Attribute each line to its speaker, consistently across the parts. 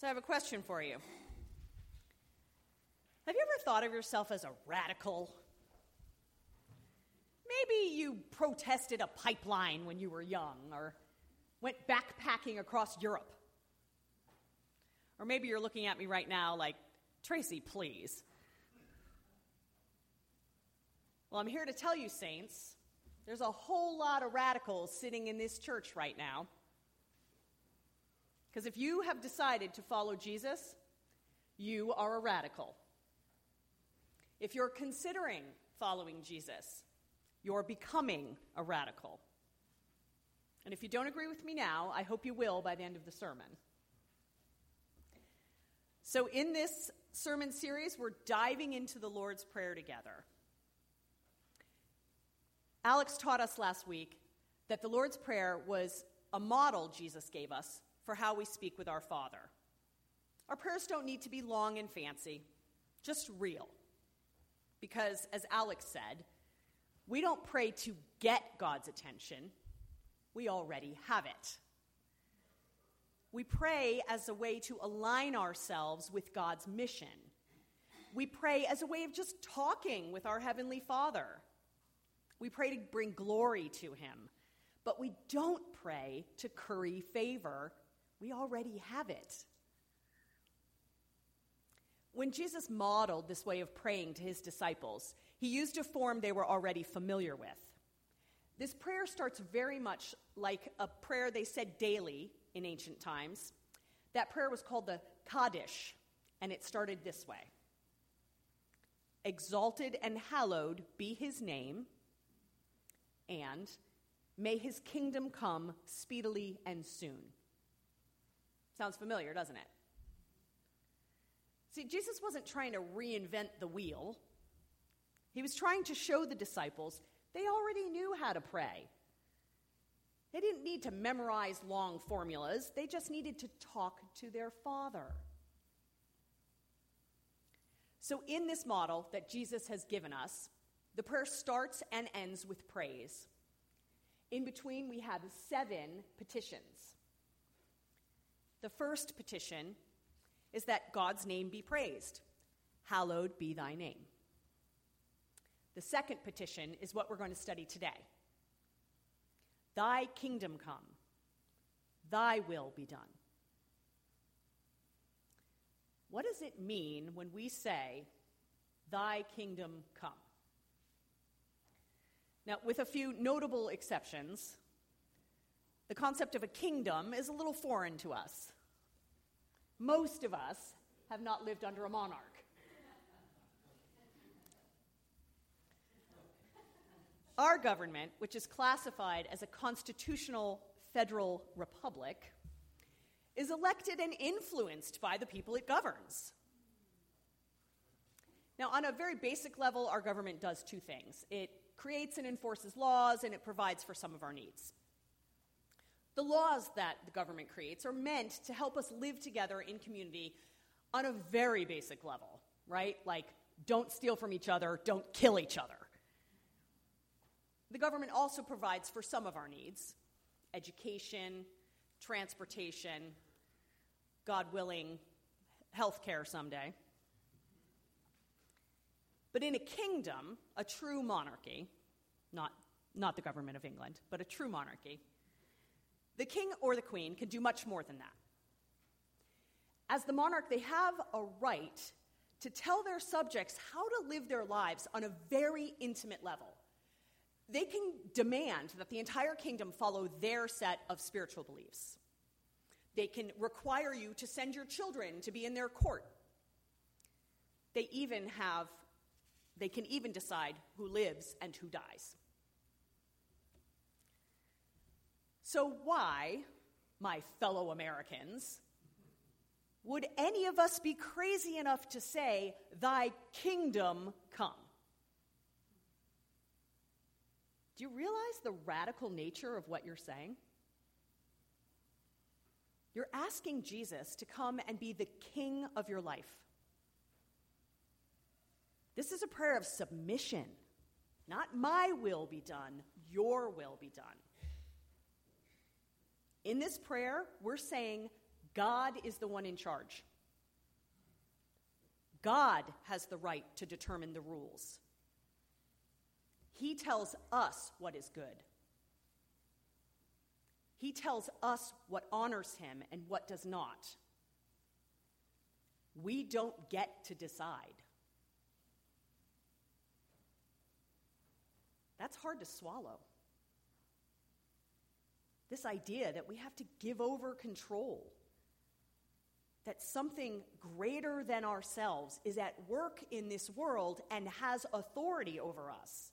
Speaker 1: So I have a question for you. Have you ever thought of yourself as a radical? Maybe you protested a pipeline when you were young, or went backpacking across Europe. Or maybe you're looking at me right now like, Tracy, please. Well, I'm here to tell you, saints, there's a whole lot of radicals sitting in this church right now. Because if you have decided to follow Jesus, you are a radical. If you're considering following Jesus, you're becoming a radical. And if you don't agree with me now, I hope you will by the end of the sermon. So, in this sermon series, we're diving into the Lord's Prayer together. Alex taught us last week that the Lord's Prayer was a model Jesus gave us for how we speak with our Father. Our prayers don't need to be long and fancy, just real. Because, as Alex said, we don't pray to get God's attention, we already have it. We pray as a way to align ourselves with God's mission. We pray as a way of just talking with our Heavenly Father. We pray to bring glory to Him. But we don't pray to curry favor. We already have it. When Jesus modeled this way of praying to his disciples, he used a form they were already familiar with. This prayer starts very much like a prayer they said daily in ancient times. That prayer was called the Kaddish, and it started this way Exalted and hallowed be his name, and may his kingdom come speedily and soon. Sounds familiar, doesn't it? See, Jesus wasn't trying to reinvent the wheel. He was trying to show the disciples they already knew how to pray. They didn't need to memorize long formulas, they just needed to talk to their Father. So, in this model that Jesus has given us, the prayer starts and ends with praise. In between, we have seven petitions. The first petition is that God's name be praised. Hallowed be thy name. The second petition is what we're going to study today. Thy kingdom come, thy will be done. What does it mean when we say, Thy kingdom come? Now, with a few notable exceptions, the concept of a kingdom is a little foreign to us. Most of us have not lived under a monarch. Our government, which is classified as a constitutional federal republic, is elected and influenced by the people it governs. Now, on a very basic level, our government does two things it creates and enforces laws, and it provides for some of our needs. The laws that the government creates are meant to help us live together in community on a very basic level, right? Like, don't steal from each other, don't kill each other. The government also provides for some of our needs education, transportation, God willing, health care someday. But in a kingdom, a true monarchy, not, not the government of England, but a true monarchy, the king or the queen can do much more than that. As the monarch, they have a right to tell their subjects how to live their lives on a very intimate level. They can demand that the entire kingdom follow their set of spiritual beliefs. They can require you to send your children to be in their court. They even have, they can even decide who lives and who dies. So, why, my fellow Americans, would any of us be crazy enough to say, Thy kingdom come? Do you realize the radical nature of what you're saying? You're asking Jesus to come and be the king of your life. This is a prayer of submission. Not my will be done, your will be done. In this prayer, we're saying, God is the one in charge. God has the right to determine the rules. He tells us what is good. He tells us what honors him and what does not. We don't get to decide. That's hard to swallow. This idea that we have to give over control, that something greater than ourselves is at work in this world and has authority over us.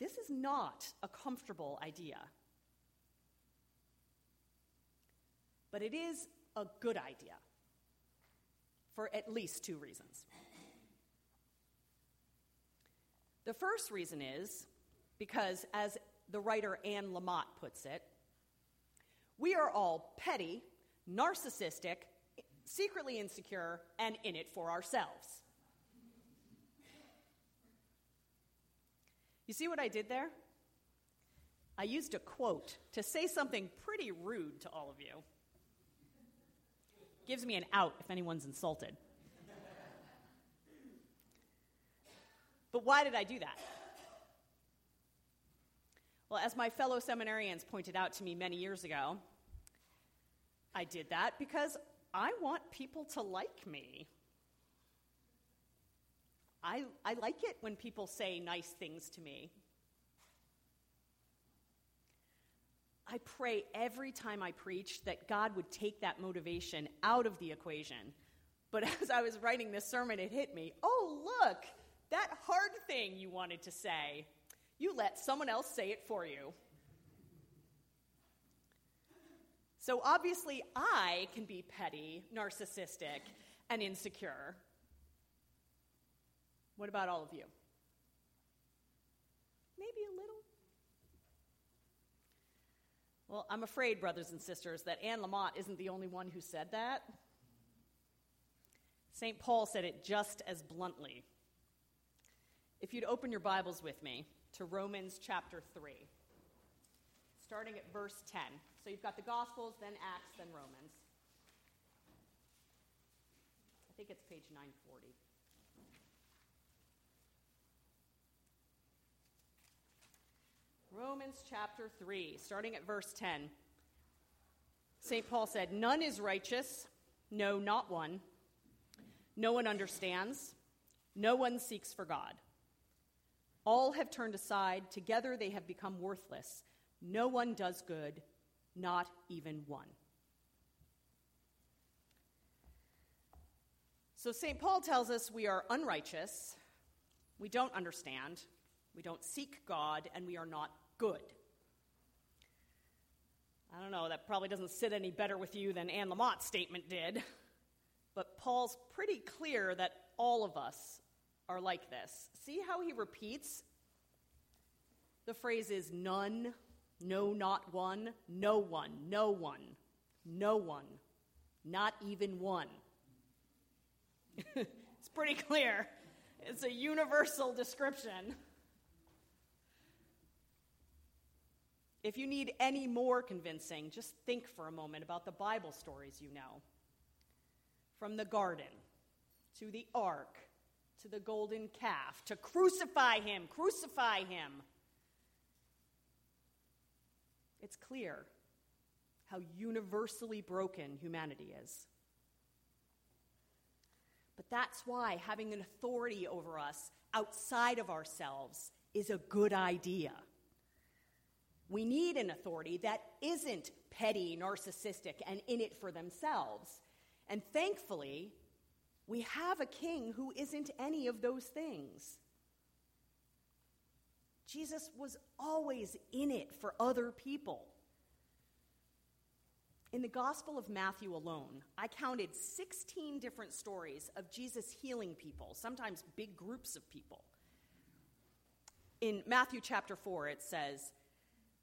Speaker 1: This is not a comfortable idea. But it is a good idea for at least two reasons. The first reason is because, as the writer Anne Lamott puts it, we are all petty, narcissistic, secretly insecure, and in it for ourselves. You see what I did there? I used a quote to say something pretty rude to all of you. Gives me an out if anyone's insulted. But why did I do that? Well, as my fellow seminarians pointed out to me many years ago, I did that because I want people to like me. I, I like it when people say nice things to me. I pray every time I preach that God would take that motivation out of the equation. But as I was writing this sermon, it hit me oh, look, that hard thing you wanted to say, you let someone else say it for you. So obviously, I can be petty, narcissistic, and insecure. What about all of you? Maybe a little. Well, I'm afraid, brothers and sisters, that Anne Lamott isn't the only one who said that. St. Paul said it just as bluntly. If you'd open your Bibles with me to Romans chapter 3, starting at verse 10. So you've got the Gospels, then Acts, then Romans. I think it's page 940. Romans chapter 3, starting at verse 10. St. Paul said, None is righteous, no, not one. No one understands, no one seeks for God. All have turned aside, together they have become worthless. No one does good, not even one. So, St. Paul tells us we are unrighteous, we don't understand, we don't seek God, and we are not good. I don't know, that probably doesn't sit any better with you than Anne Lamott's statement did. But Paul's pretty clear that all of us are like this. See how he repeats the phrase is none, no, not one, no one, no one, no one, not even one. it's pretty clear. It's a universal description. If you need any more convincing, just think for a moment about the Bible stories you know. From the garden to the ark to the golden calf, to crucify him, crucify him. It's clear how universally broken humanity is. But that's why having an authority over us outside of ourselves is a good idea. We need an authority that isn't petty, narcissistic, and in it for themselves. And thankfully, we have a king who isn't any of those things. Jesus was always in it for other people. In the Gospel of Matthew alone, I counted 16 different stories of Jesus healing people, sometimes big groups of people. In Matthew chapter 4, it says,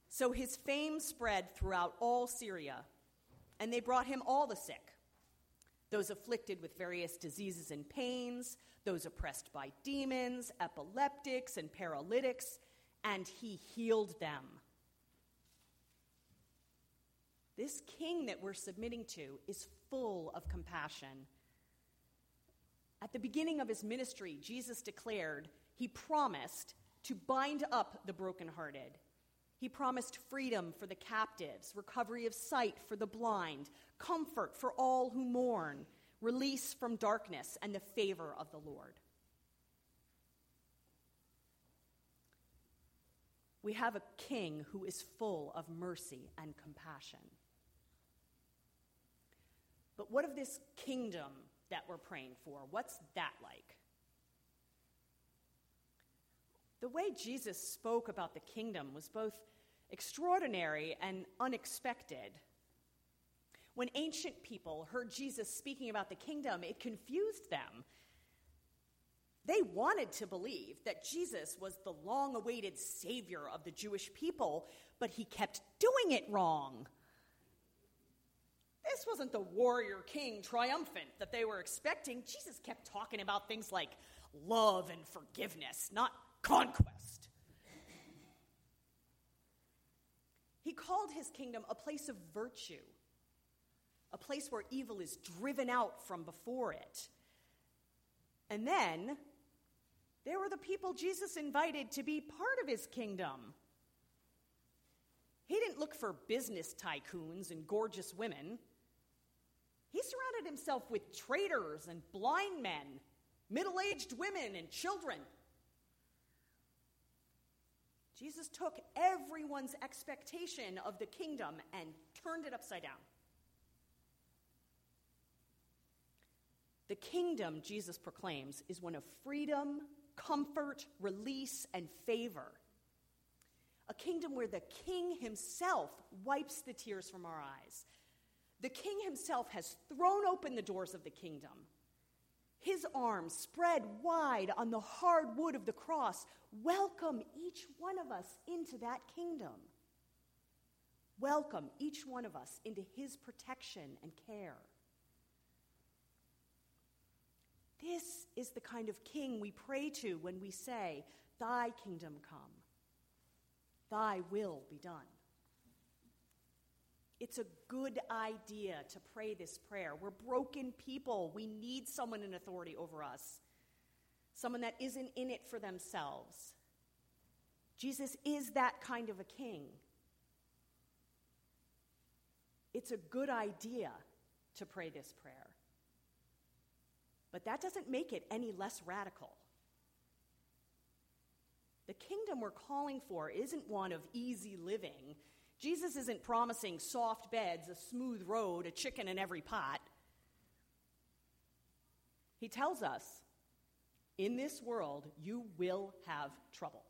Speaker 1: so his fame spread throughout all Syria, and they brought him all the sick those afflicted with various diseases and pains, those oppressed by demons, epileptics, and paralytics, and he healed them. This king that we're submitting to is full of compassion. At the beginning of his ministry, Jesus declared, he promised to bind up the brokenhearted. He promised freedom for the captives, recovery of sight for the blind, comfort for all who mourn, release from darkness, and the favor of the Lord. We have a king who is full of mercy and compassion. But what of this kingdom that we're praying for? What's that like? The way Jesus spoke about the kingdom was both extraordinary and unexpected. When ancient people heard Jesus speaking about the kingdom, it confused them. They wanted to believe that Jesus was the long awaited savior of the Jewish people, but he kept doing it wrong. This wasn't the warrior king triumphant that they were expecting. Jesus kept talking about things like love and forgiveness, not conquest. He called his kingdom a place of virtue, a place where evil is driven out from before it. And then there were the people Jesus invited to be part of his kingdom. He didn't look for business tycoons and gorgeous women. He surrounded himself with traitors and blind men, middle aged women and children. Jesus took everyone's expectation of the kingdom and turned it upside down. The kingdom, Jesus proclaims, is one of freedom, comfort, release, and favor. A kingdom where the king himself wipes the tears from our eyes, the king himself has thrown open the doors of the kingdom. His arms spread wide on the hard wood of the cross welcome each one of us into that kingdom. Welcome each one of us into his protection and care. This is the kind of king we pray to when we say, Thy kingdom come, Thy will be done. It's a good idea to pray this prayer. We're broken people. We need someone in authority over us, someone that isn't in it for themselves. Jesus is that kind of a king. It's a good idea to pray this prayer. But that doesn't make it any less radical. The kingdom we're calling for isn't one of easy living Jesus isn't promising soft beds, a smooth road, a chicken in every pot. He tells us, in this world, you will have trouble.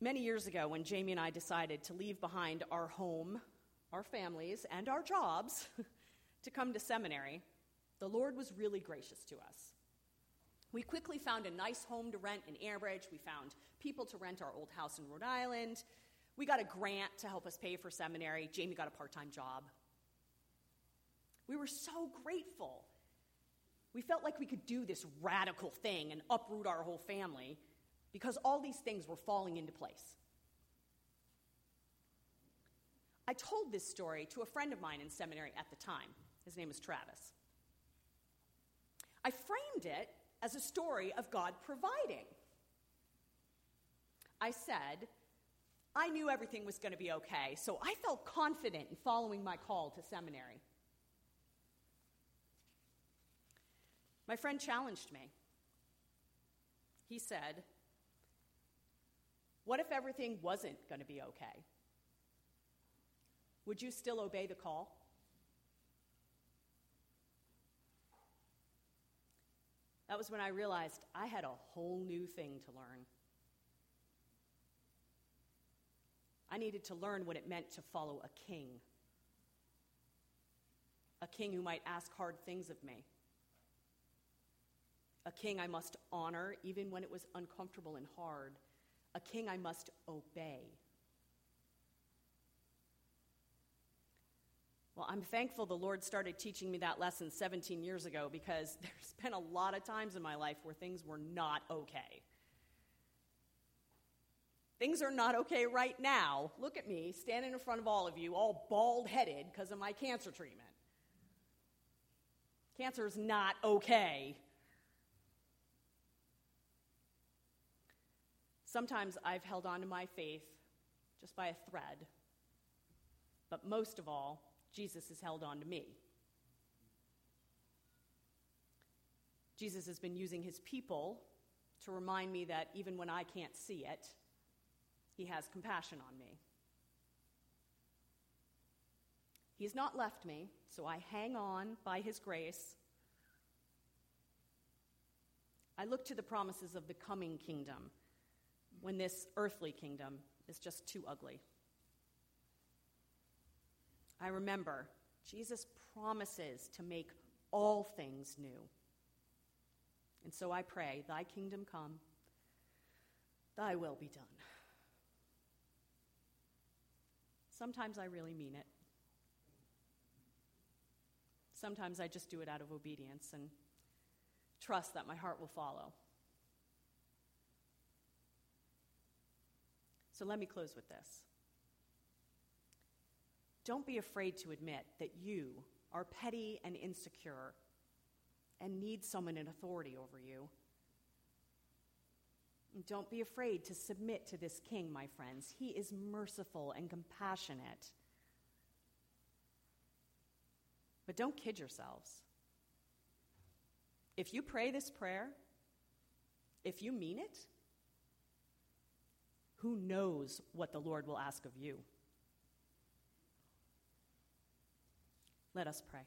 Speaker 1: Many years ago, when Jamie and I decided to leave behind our home, our families, and our jobs to come to seminary, the Lord was really gracious to us. We quickly found a nice home to rent in Ambridge. We found people to rent our old house in Rhode Island. We got a grant to help us pay for seminary. Jamie got a part time job. We were so grateful. We felt like we could do this radical thing and uproot our whole family because all these things were falling into place. I told this story to a friend of mine in seminary at the time. His name was Travis. I framed it as a story of God providing. I said, I knew everything was going to be okay, so I felt confident in following my call to seminary. My friend challenged me. He said, What if everything wasn't going to be okay? Would you still obey the call? That was when I realized I had a whole new thing to learn. I needed to learn what it meant to follow a king. A king who might ask hard things of me. A king I must honor even when it was uncomfortable and hard. A king I must obey. Well, I'm thankful the Lord started teaching me that lesson 17 years ago because there's been a lot of times in my life where things were not okay. Things are not okay right now. Look at me, standing in front of all of you, all bald headed because of my cancer treatment. Cancer is not okay. Sometimes I've held on to my faith just by a thread, but most of all, Jesus has held on to me. Jesus has been using his people to remind me that even when I can't see it, he has compassion on me. He has not left me, so I hang on by His grace. I look to the promises of the coming kingdom when this earthly kingdom is just too ugly. I remember Jesus promises to make all things new. And so I pray, Thy kingdom come, Thy will be done. Sometimes I really mean it. Sometimes I just do it out of obedience and trust that my heart will follow. So let me close with this. Don't be afraid to admit that you are petty and insecure and need someone in authority over you. Don't be afraid to submit to this king, my friends. He is merciful and compassionate. But don't kid yourselves. If you pray this prayer, if you mean it, who knows what the Lord will ask of you? Let us pray.